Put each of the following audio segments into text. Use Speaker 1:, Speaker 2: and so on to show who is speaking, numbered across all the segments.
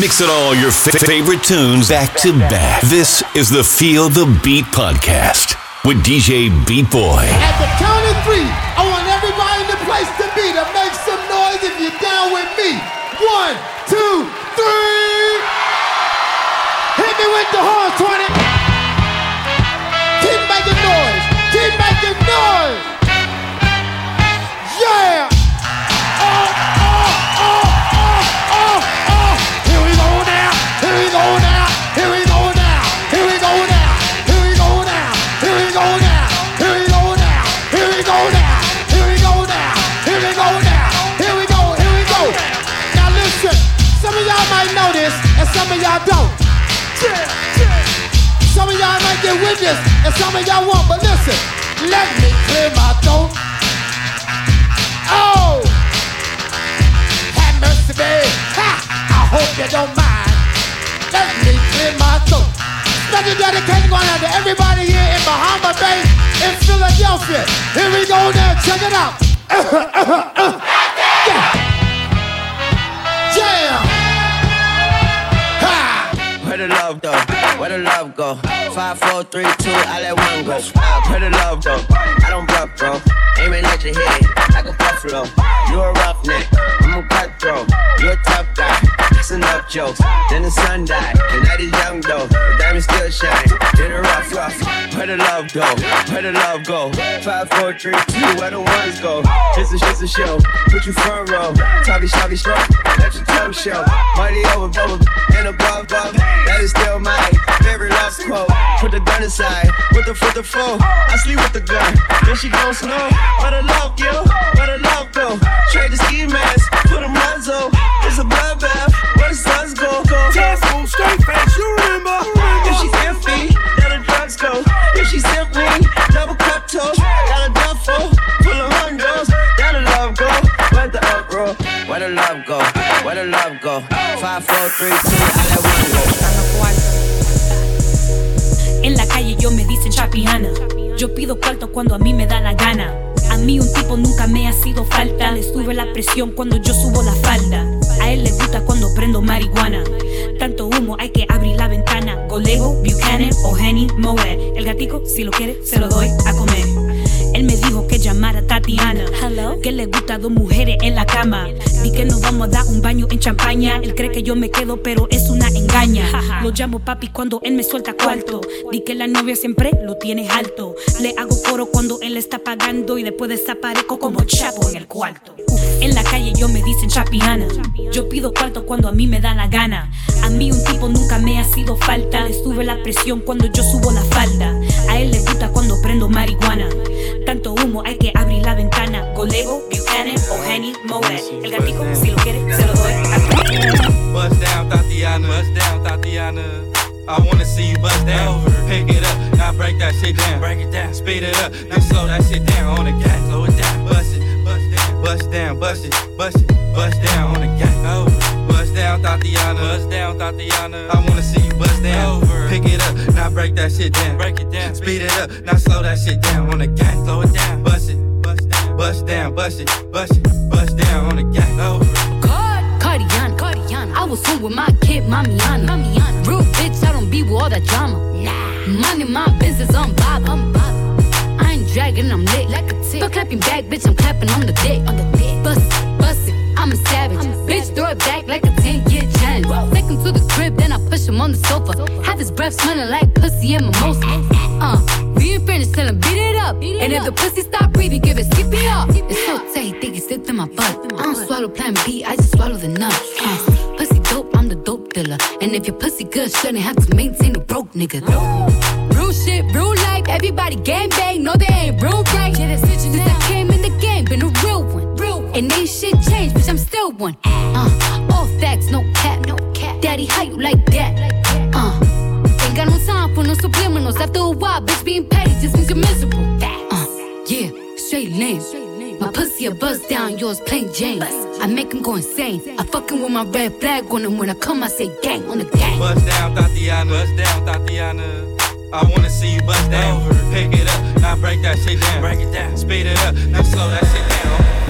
Speaker 1: Mixing all your fa- favorite tunes back to back. This is the Feel the Beat podcast with DJ Beat Boy.
Speaker 2: At the count of three, I want everybody in the place to be to make some noise if you're down with me. One, two, three. Hit me with the horn, 20. Some of y'all might get with this, and some of y'all won't. But listen, let me clear my throat. Oh, have mercy, babe. Ha! I hope you don't mind. Let me clear my throat. Special dedication going out to everybody here in Bahama Bay, in Philadelphia. Here we go now. Check it out.
Speaker 3: love go? Where the love go? Five, four, three, two, I let one go. Where the love go? I don't bluff, bro. Aiming at your head like a buffalo. You a roughneck, I'm a cutthroat. You a tough guy. It's enough jokes. Then the sun died. The night is young though. The diamonds still shine. Then the rough, rough. Where the love go? Where the love go? Five, four, three, two, where the ones go? It's a, it's a show. Put you front row. Talky, shawty, strong. Let your tongue show. Money over, bubble, and above, above. That is still my favorite love quote. Put the gun aside, with the foot the foe. I sleep with the gun, then she gon' snow. Where the love go? Where the love go? Trade the ski mask, put a muzzle. It's a bloodbath. Where the suns go? Go.
Speaker 4: Tassel, straight face, you remember?
Speaker 3: If she empty, let the drugs go. If she simply double cup toe, got a duffel full of hundos. Down the love go, where the uproar? Where the love go? Where the love go? Five, four, three, two, I let one go.
Speaker 5: En la calle yo me dicen chapiana. Yo pido cuarto cuando a mí me da la gana. A mí un tipo nunca me ha sido falta. Le sube la presión cuando yo subo la falda. A él le gusta cuando prendo marihuana. Tanto humo hay que abrir la ventana. Golego, Buchanan o Henny Moet. El gatico, si lo quiere, se lo doy a comer. Él me dijo que llamara a Tatiana. Que le gusta dos mujeres en la cama. Di que nos vamos a dar un baño en champaña. Él cree que yo me quedo, pero es una engaña. Lo llamo papi cuando él me suelta cuarto. Di que la novia siempre lo tiene alto. Le hago coro cuando él está pagando y después desaparezco como chapo en el cuarto. En la calle yo me dicen chapiana. Yo pido cuarto cuando a mí me da la gana. A mí un tipo nunca me ha sido falta. Le sube la presión cuando yo subo la falda. A él le gusta cuando prendo marihuana. Tanto humo hay que abrir la ventana. Golego, Buchanan o Henny Moet. El gatico, si lo quiere, se lo doy
Speaker 4: Bust down, Tatiana. Bust down, Tatiana. I wanna see you bust down. Pick it up, now break that shit down. Break it down, speed it up, now slow that shit down on the gas. Slow it down, bust it, bust down, bust it, bust it, bust down on the gas. Bust down, Tatiana. Bust down, Tatiana. I wanna see you bust down. Over. Pick it up, now break that shit down. Break it down, speed it up, now slow that shit down on the gas. Slow it down, bust it, bust down, bust down, bust it, bust it, bust down on the gas.
Speaker 6: Cardiana, Cardiana. I was home with my kid, Mamiana. Mamiana. Real bitch, I don't be with all that drama. Nah. Money, my business, I'm Bob. I'm Bob. Dragging, I'm lit. Like a tick. But clapping back, bitch, I'm clapping on the dick. On the dick. Bust it, bust it, I'm a savage. I'm a bitch, throw it back like a 10 year challenge. Take him to the crib, then I push him on the sofa. Have his breath smelling like pussy and mimosa. Uh, we ain't finished, tell him beat it up. and if the pussy stop breathing, give it CPR. It's so tight, think he slipped in my butt. I don't swallow plan B, I just swallow the nut. Uh, pussy dope, I'm the dope dealer. And if your pussy good, shouldn't have to maintain a broke nigga. Real shit, real life, everybody gang bang, no they ain't real right. Since I came in the game, been a real one. Real one. And ain't shit changed, bitch, I'm still one. Uh, all facts, no cap, no cap. Daddy, how you like that? Uh, ain't got no time for no subliminals. After a while, bitch, being petty just means you're miserable. Uh, yeah, straight lame. My pussy a buzz down, yours plain Jane. I make him go insane. I fucking with my red flag on him. When I come, I say gang on the gang.
Speaker 4: Bust down, Tatiana. Bust down, Tatiana. I wanna see you bust down. Pick it up, now break that shit down. Break it down, speed it up, now slow that shit down.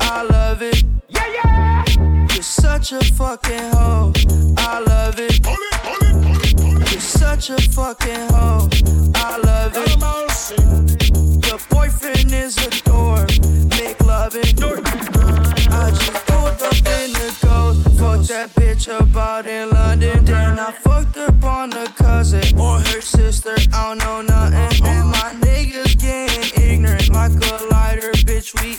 Speaker 7: I love it.
Speaker 2: Yeah, yeah.
Speaker 7: You're such a fucking hoe, I love it.
Speaker 8: Hold it, hold it, hold it, hold it.
Speaker 7: You're such a fucking hoe, I love it. Your boyfriend is a dork, make loving. I just pulled up in the ghost, fucked that bitch about in London. Then I fucked up on a cousin or her sister, I don't know nothing. And my niggas getting ignorant like a lighter, bitch, we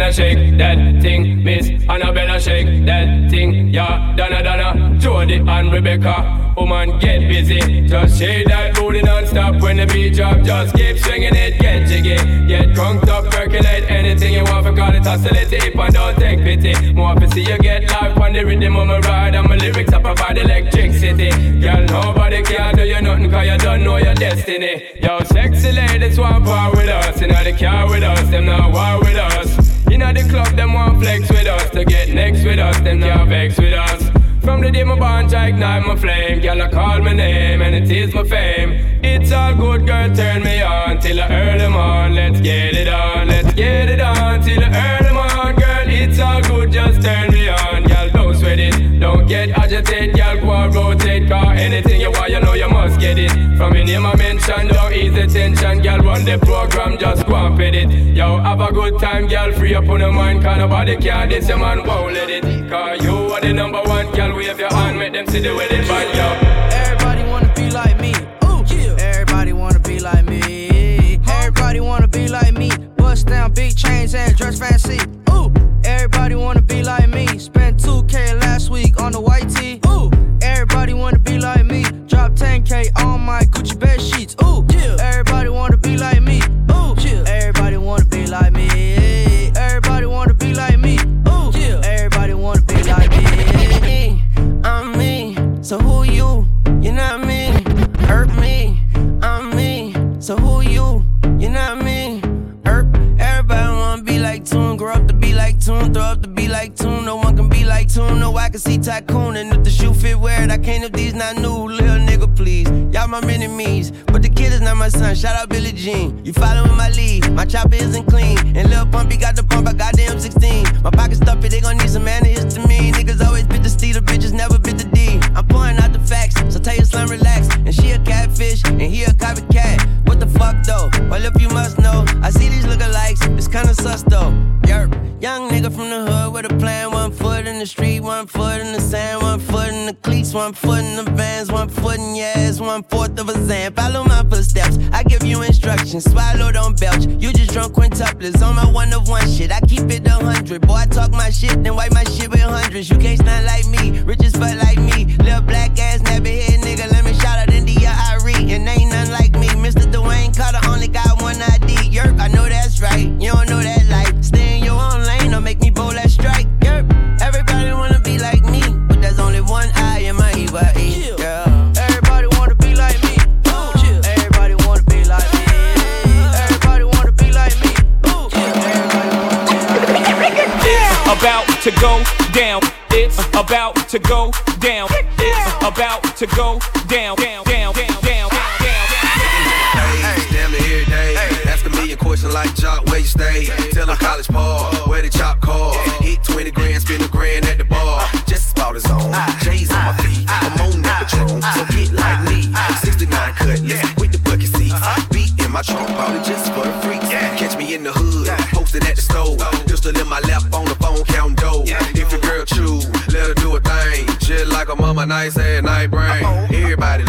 Speaker 7: I,
Speaker 9: shake that thing, miss? Annabella, shake that thing, yeah. Donna, Donna, Jody and Rebecca. Woman, get busy. Just shake that booty non-stop when the beat drop. Just keep swinging it, get jiggy. Get crunked up, percolate anything you want. For God, it's oscillate if and don't take pity. More to see you get life on the rhythm of my ride. And my lyrics, I provide electricity. Girl, nobody can do you nothing cause you don't know your destiny. Yo, sexy ladies want part with us. You know the care with us, them not war with us. Inna the club, them want flex with us. To get next with us, them can't vex with us. From the day my bond, I ignite my flame. Girl, I call my name and it is my fame. It's all good, girl, turn me on till I earn them on. Let's get it on, let's get it on till I earn them on. Girl, it's all good, just turn me on. Girl, don't sweat it, don't get agitated. Girl, go and rotate, car anything you want, get it. From your name I mention, don't ease the tension. Girl, run the program, just go and fit it. Yo, have a good time, girl, free up on your mind. Cause nobody can this, your man won't let it. Cause you are the number one, girl, wave your hand, make them see the way they bad, yo.
Speaker 7: Everybody wanna be like me. Ooh, Everybody wanna be like me. Everybody wanna be like me. Bust down big chains and dress fancy. 10K on my Gucci bed sheets.
Speaker 3: My son. Shout out Billie Jean. You following my lead, my chopper isn't clean, and Lil Pumpy got the pump. I got the M16. My pocket stuffy, they gon' need some antihistamine. Niggas always bit the steed, the bitches never bit the D. I'm pouring out the facts, so tell your slim relax. And she a catfish, and he a copycat. What the fuck though? Well, if you must know, I see these lookalikes, it's kinda sus though. Yerp, young nigga from the hood with a plan. One foot in the street, one foot in the sand, the cleats, one foot in the vans, one foot in your ass, one fourth of a zan. Follow my footsteps, I give you instructions. Swallow, don't belch. You just drunk quintuplets on my one of one shit. I keep it a hundred. Boy, I talk my shit, then wipe my shit with hundreds. You can't stand like me, rich fuck like me. Little black ass, never hit nigga. Let me shout out India Arie. And ain't nothing like me. Mr. Dwayne Carter only got one ID. Yerp, I know that's
Speaker 9: to go down. It's about to go down. It's about to go down. Down, down, down, down, down, down.
Speaker 10: Damn near every day. Ask a million questions like Jock, where you stay? Tell them college ball, where the chop call. Hit 20 grand, spend a grand at the bar. Just about his own. J's on my feet. I'm on that patron. So get like me. 69 cutlass with the bucket seats. Beat in my trunk, bought it just for the freaks. Mama, nice ass night brain. Everybody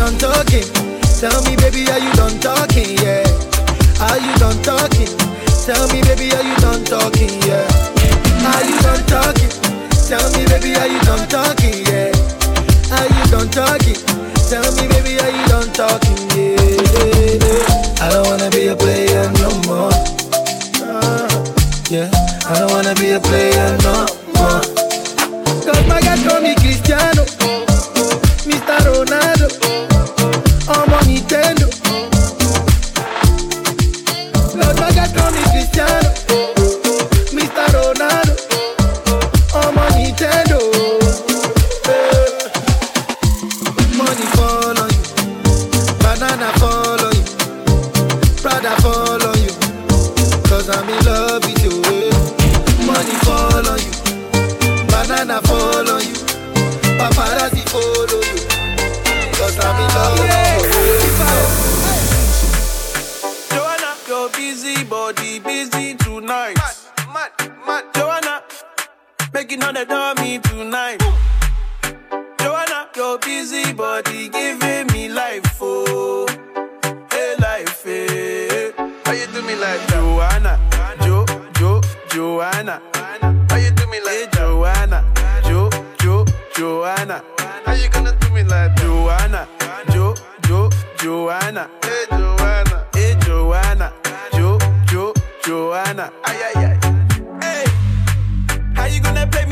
Speaker 11: done talking? Tell me, baby, are you done talking? Yeah. Are you done talking? Tell me, baby, are you done talking? Yeah. Are you done talking? Tell me, baby, are you done talking? Yeah. Are you done talking? Tell me, baby, are you done talking? Yeah. I don't wanna be a player no more. Ah, yeah. I don't wanna be a player no more. Cause my guys call me Cristiano,
Speaker 12: the dummy tonight. Joanna, your busy body giving me life, oh, hey life, eh. hey. How you do me like Joanna, Jo, Jo, Joanna? How you do me like hey, Joanna, Jo, Jo, Joanna? How you gonna do me like Joanna, Jo, Jo, Joanna? Hey Joanna, hey Joanna, Jo, Jo, Joanna? Ay ay ay.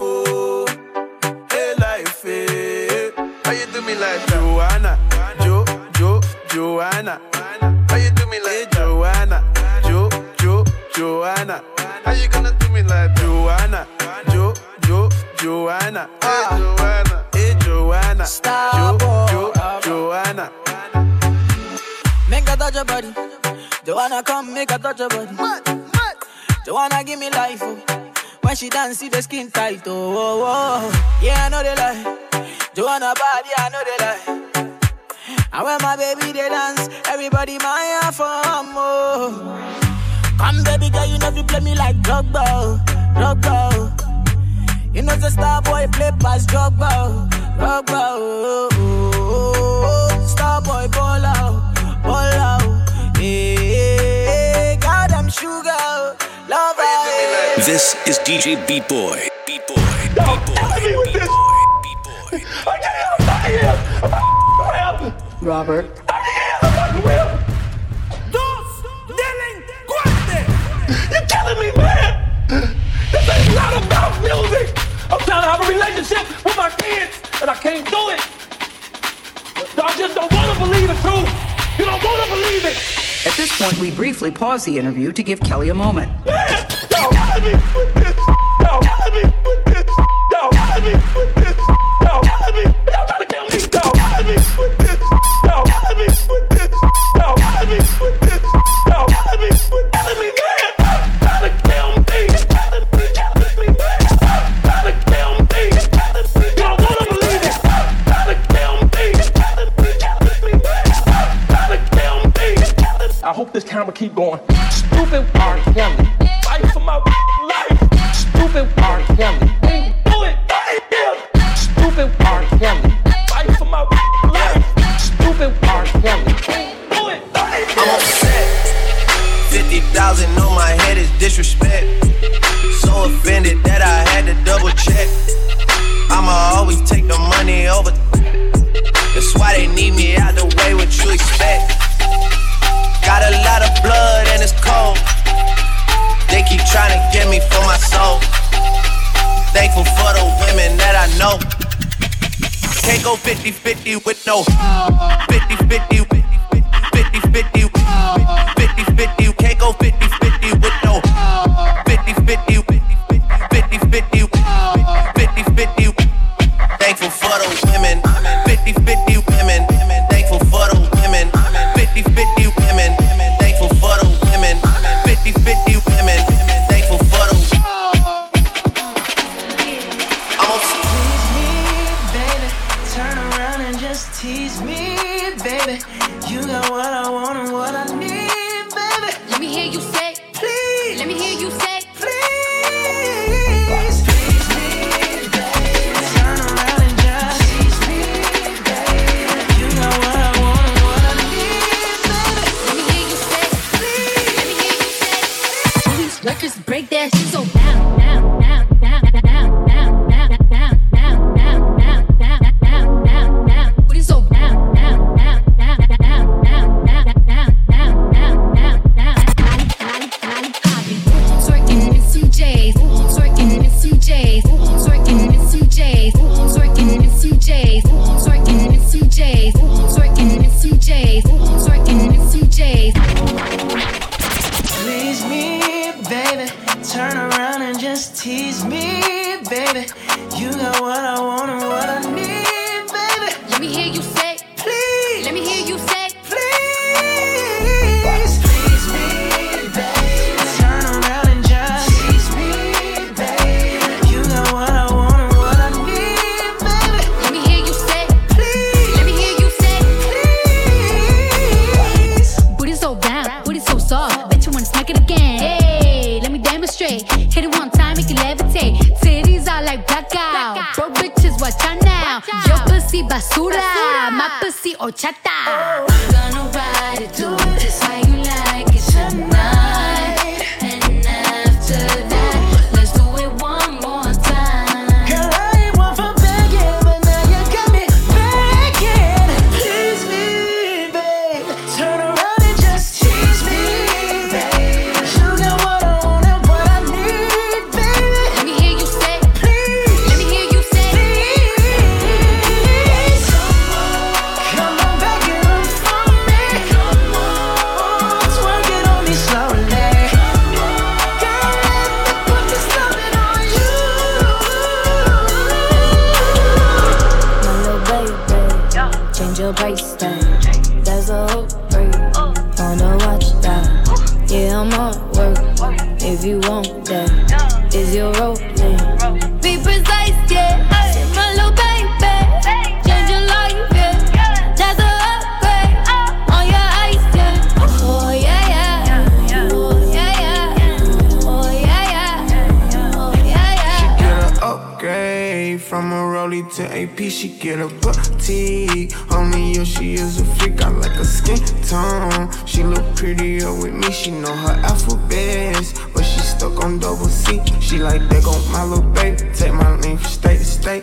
Speaker 12: oh, hey life, eh, hey. Eh. How you do me like Joanna, Jo, Jo, Joanna? How you do me like eh, hey, Joanna, Jo, Jo, Joanna? How you gonna do me like Joanna, Jo, Jo, Joanna? Hey Joanna, hey Joanna, Jo, Jo, Joanna.
Speaker 13: Make a touch your body. Joanna, come make a touch your body. Joanna, give me life. Oh. When she dance, see the skin tight. Oh, oh, oh. yeah, I know they lie. Joanna body, I know they lie. And when my baby they dance, everybody my from oh. Come baby girl, you know you play me like Drogba, oh, Drogba. oh. You know the star boy play pass Drogba, Drogba. oh, oh, oh. Star boy ball out, ball out. Oh. Hey, God I'm sugar. Oh.
Speaker 1: This is DJ Beat Boy. Beat Boy. B Boy. B Boy. B Boy. I can't fucking him.
Speaker 14: Robert. I can't fucking him. Dos delincuentes.
Speaker 15: You're killing me, man! This ain't not about music! I'm trying to have a relationship with my kids, and I can't do it! I just don't want to believe the truth! You don't want to believe it!
Speaker 14: At this point, we briefly pause the interview to give Kelly a moment.
Speaker 15: With this! With this! With this! With this! With this! With this! With man! I hope this camera keep going. Stupid R. Kelly. for
Speaker 16: the women that I know. Can't go 50 50 with no 50 50 50 50 50 50 50. Can't go 50 50.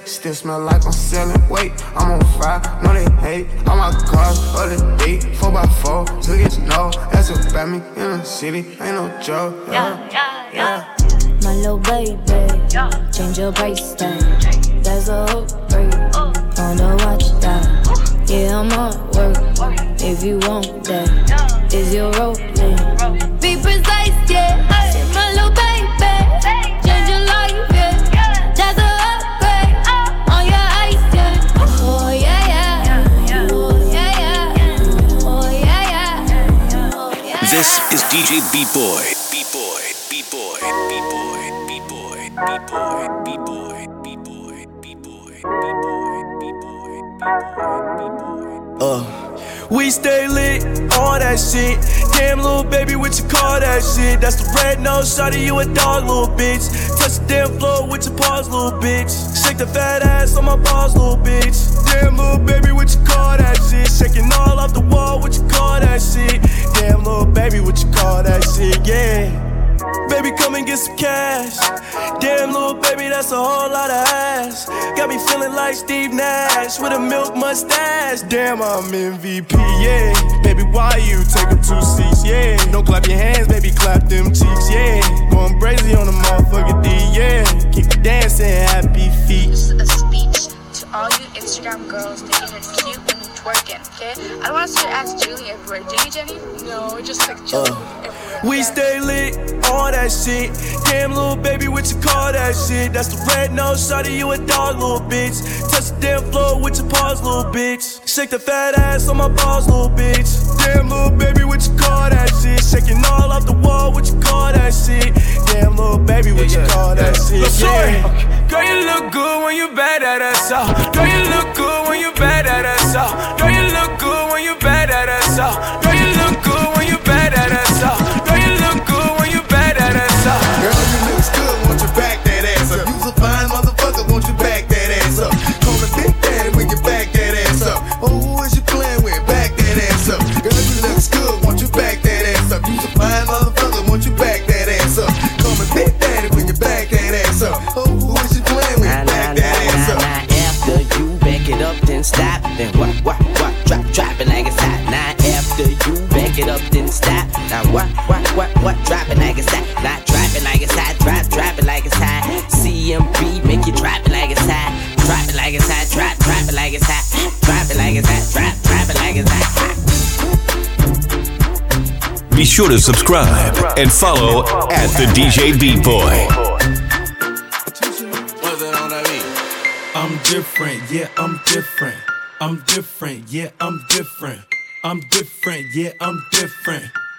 Speaker 17: Still smell like I'm selling weight. I'm on fire, no they hate. All my cars, the day, 4x4, niggas no, That's about me in the city, ain't no joke. Yeah,
Speaker 18: yeah, yeah.
Speaker 2: My little baby, change your price tag. That's a upgrade. On the watch that. Yeah, I'm on work. If you want that, is your
Speaker 19: rope is DJ B-Boy. B-Boy, B-Boy, B-Boy, B-Boy, B-Boy, B-Boy, B-Boy, B-Boy, B-Boy, B-Boy,
Speaker 20: Uh, we stay lit, all that shit. Damn, little baby, what you call that shit? That's the red nose, shawty, you a dog, little bitch. Touch the damn floor with your paws, little bitch. Shake the fat ass on my balls, little bitch. Damn, little baby, what you call that shit? Shaking all off the wall, what you call that shit? Damn, little baby, what you call that shit? Yeah. Baby, come and get some cash. Damn, little baby, that's a whole lot of ass. Got me feeling like Steve Nash with a milk mustache. Damn, I'm MVP, yeah. Baby, why you take up two seats, yeah? Don't clap your hands, baby, clap them cheeks, yeah. Going crazy on the motherfucker D, yeah. Keep dancing, happy feet.
Speaker 21: This is a speech to all you Instagram girls thinking cute when okay? I don't want to see your ass Julie everywhere. Do you, Jenny? No, just like Julie everywhere.
Speaker 20: We stay lit, all that shit. Damn, little baby, what you call that shit? That's the red nose, shawty, you a dog, little bitch. Touch the damn floor with your paws, little bitch. Shake the fat ass on my balls, little bitch. Damn, little baby, what you call that shit? Shaking all off the wall, what you call that shit? Damn, little baby, what you call that shit?
Speaker 22: Look, sorry.
Speaker 20: Yeah.
Speaker 22: Girl, you look good when you bad at us all. Girl, you look good when you bad at us all. Girl, you look good when you bad at us all. Girl,
Speaker 1: sure to subscribe and follow at the DJ Beat Boy.
Speaker 22: I'm different, yeah, I'm different. I'm different, yeah, I'm different. I'm different, yeah, I'm different.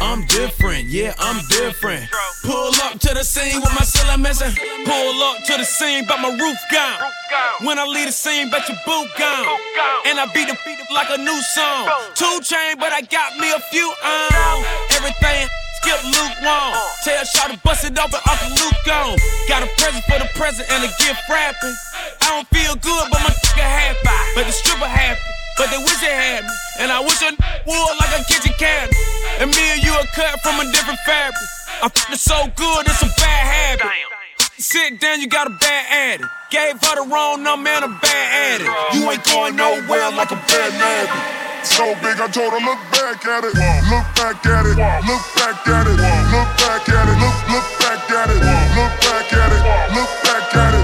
Speaker 22: I'm different, yeah, I'm different. Pull up to the scene with my ceiling missing. Pull up to the scene, but my roof gone. When I leave the scene, bet your boot gone. And I beat the beat up like a new song. Two chain, but I got me a few on. Everything. Skip Luke Wong. Uh. Tell Shaw to bust it open, Uncle Luke gone. Got a present for the present and a gift wrapping. I don't feel good, but my nigga happy. But the stripper happy. But they wish they had me. And I wish I would like a kitchen cabinet. And me and you are cut from a different fabric. I'm f***ing so good, it's a bad habit. Sit down, you got a bad addict. Gave her the wrong number and a bad addict. You ain't going nowhere like a bad habit.
Speaker 8: So big, I told her, look back at it. Look back at it. Look back at it. Look back at it. Look, look back at it. Look back at it. Look back at it.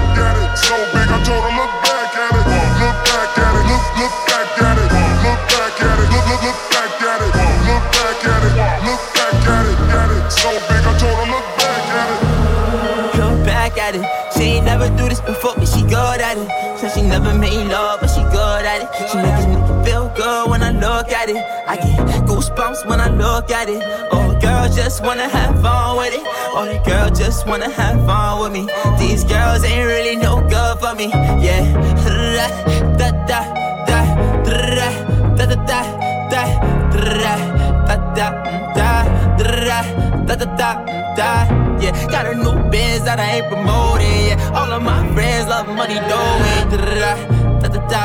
Speaker 23: Never do this before, but she good at it. Said she never made love, but she good at it. She make nigga feel good when I look at it. I get goosebumps when I look at it. Oh, girl just wanna have fun with it. Oh, the girl just wanna have fun with me. These girls ain't really no good for me. Yeah. Da da da da da da da da da da da da da da da da da yeah got a new biz that I ain't promoting yeah all of my friends love money doing da da da da da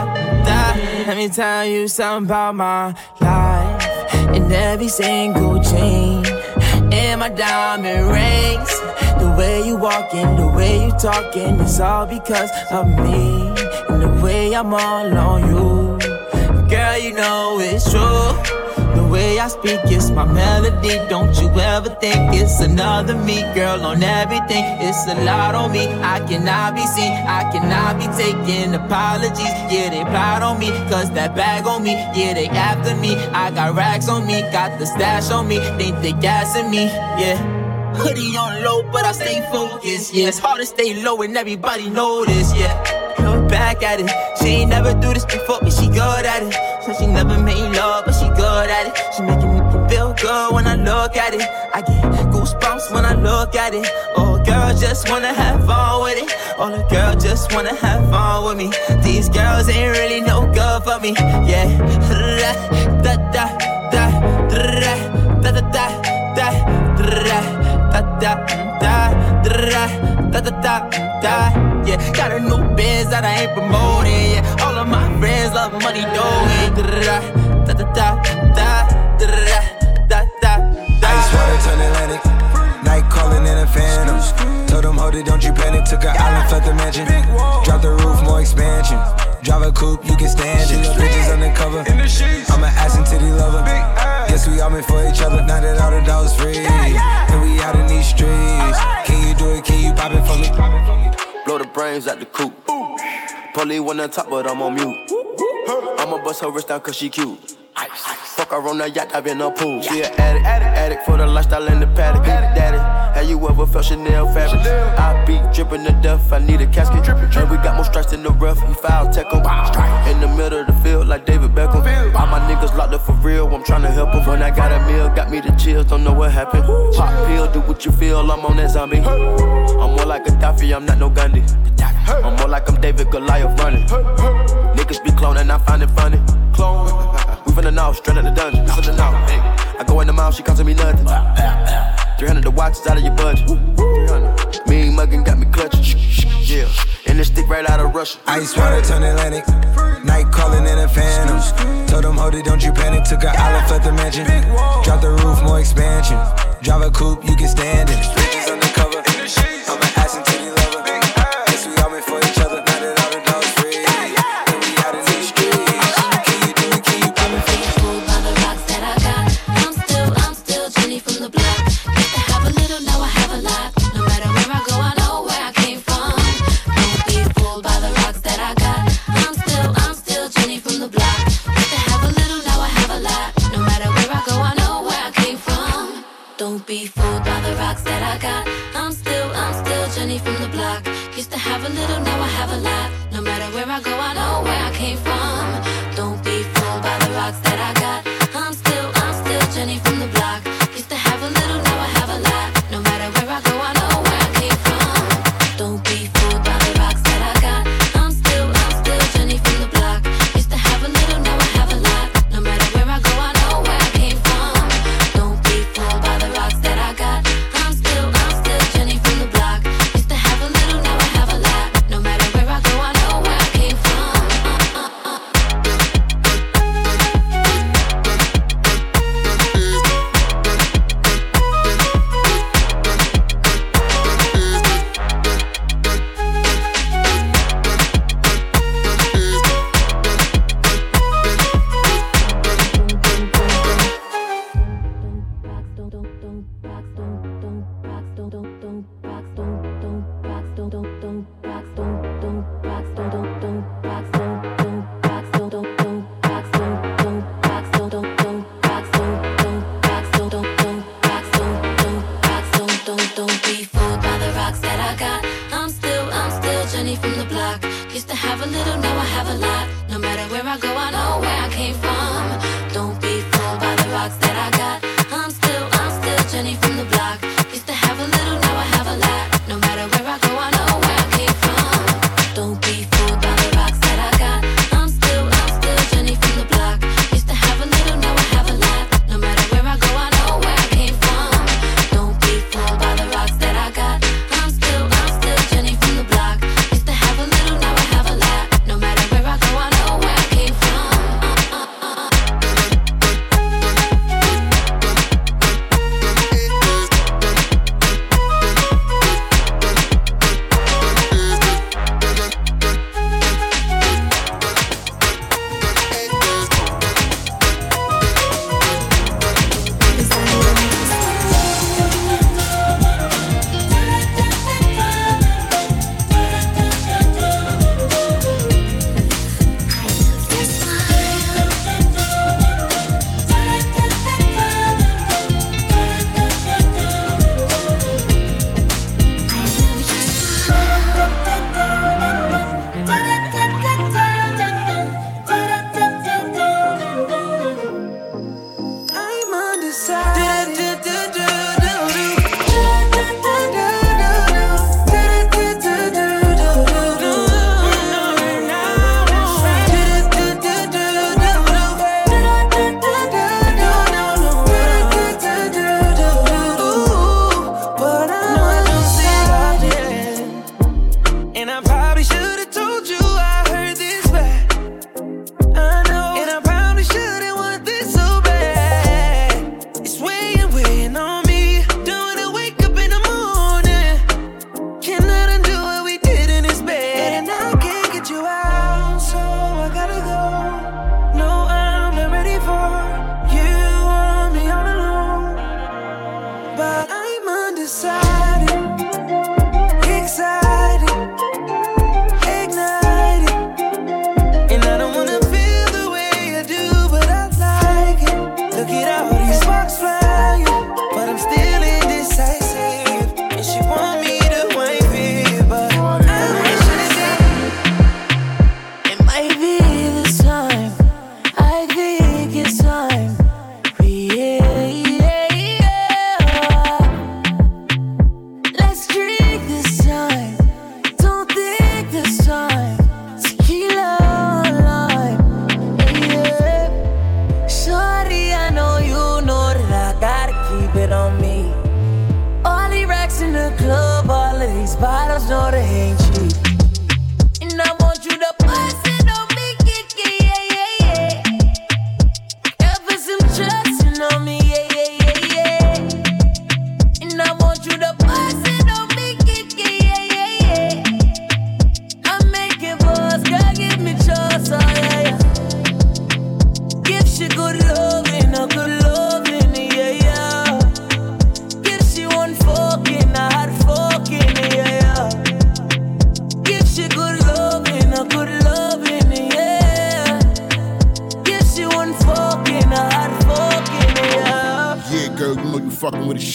Speaker 23: let me tell you something about my life. In every single chain. In my diamond rings. The way you walking the way you talking it's all because of me. And the way I'm all on you. Girl you know it's true way I speak it's my melody. Don't you ever think it's another me, girl, on everything. It's a lot on me. I cannot be seen. I cannot be taking apologies. Yeah, they plot on me, cause that bag on me. Yeah, they after me. I got racks on me, got the stash on me. They think they gassing me, yeah. Hoodie on low, but I stay focused. Yeah, it's hard to stay low and everybody this. Yeah, back at it. She ain't never do this before, but she good at it. So she never made love, but she good at it. She make me feel good when I look at it. I get goosebumps when I look at it. Oh, girl just wanna have fun with it. Oh, the girl just wanna have fun with me. These girls ain't really no good for me. Yeah, da da da da da da da da da. Da da da da da da da da. Yeah, got a new biz that I ain't promoting. Yeah, all of my friends love money, doing. Da da da da da da da da.
Speaker 24: Ice water turn Atlantic. Night calling in a phantom. Told them, hold it, don't you panic. Took an island, left the mansion. Drop the roof, more expansion. Drive a coupe, you can stand it. Bitches undercover. I'm an ass and titty lover. Guess we all meant for each other. Now that all the dogs free. And we out in these streets. Can you do it? Can you pop it for me?
Speaker 17: Blow the brains out the coop. Polly one on top, but I'm on mute. I'ma bust her wrist down cause she cute. Fuck her on the yacht, I've been a pool. She an addict, addict, addict for the lifestyle and the paddock. Daddy, have you ever felt Chanel fabric? I be dripping to death, I need a casket. drippin' And we got more strikes in the rough, we foul tech 'em. In the middle of the field, like David Beckham. All my niggas locked up for real, I'm tryna help 'em. When I got a meal, got me the chills, don't know what happened. Pop pill, do what you feel, I'm on that zombie. I'm more like a Gaddafi, I'm not no Gandhi. I'm more like I'm David Goliath running. Niggas be cloning, I find it funny. Clone. We finna know, straight out the dungeon. I go in the mouth, she costing me nothing. 300 the watch is out of your budget. 300. Mean muggin' got me clutching. Yeah. And this stick right out of Russia.
Speaker 24: Ice water turn Atlantic. Night calling in a phantom. Told them, hold it, don't you panic. Took an island, left the mansion. Drop the roof, more expansion. Drive a coupe, you can stand it. That
Speaker 25: I got. I'm still, I'm still Jenny from the block. Used to have a little, now I have a lot. No matter where I go, I know where I came from. Don't be fooled by the rocks that I have a little, now I have a lot. No matter where I go, I know where I came from.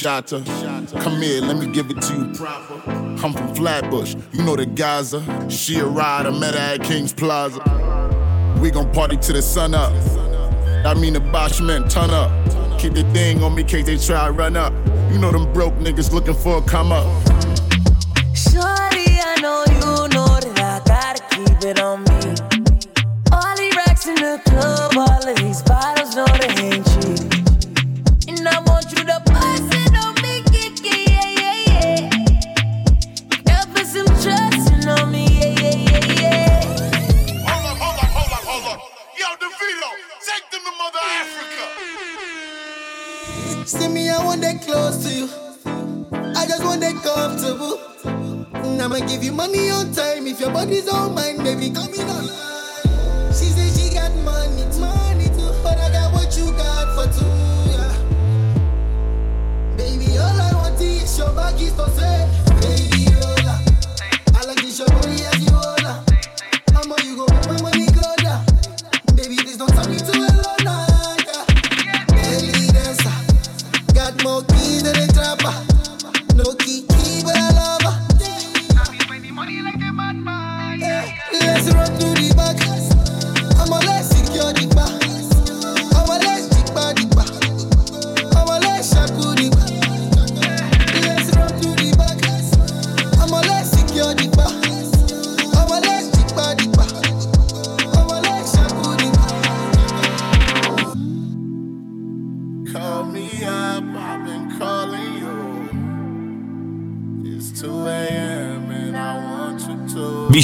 Speaker 16: Shotta. Come here, let me give it to you proper. I'm from Flatbush, you know the Gaza. She a rider, met her at King's Plaza. We gon' party till the sun up. I mean the Bosch men, turn up. Keep the thing on me case they try to run up. You know them broke niggas looking for a come up.
Speaker 26: they
Speaker 27: comfortable. And I'ma give you money on time if your body's on mine, baby. Come in online. She say she got money, money too, but I got what you got for two. Yeah. Baby, all I want is your
Speaker 16: baggies for
Speaker 11: sale.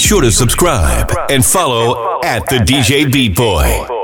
Speaker 11: sure to subscribe and follow at the DJ Beat Boy.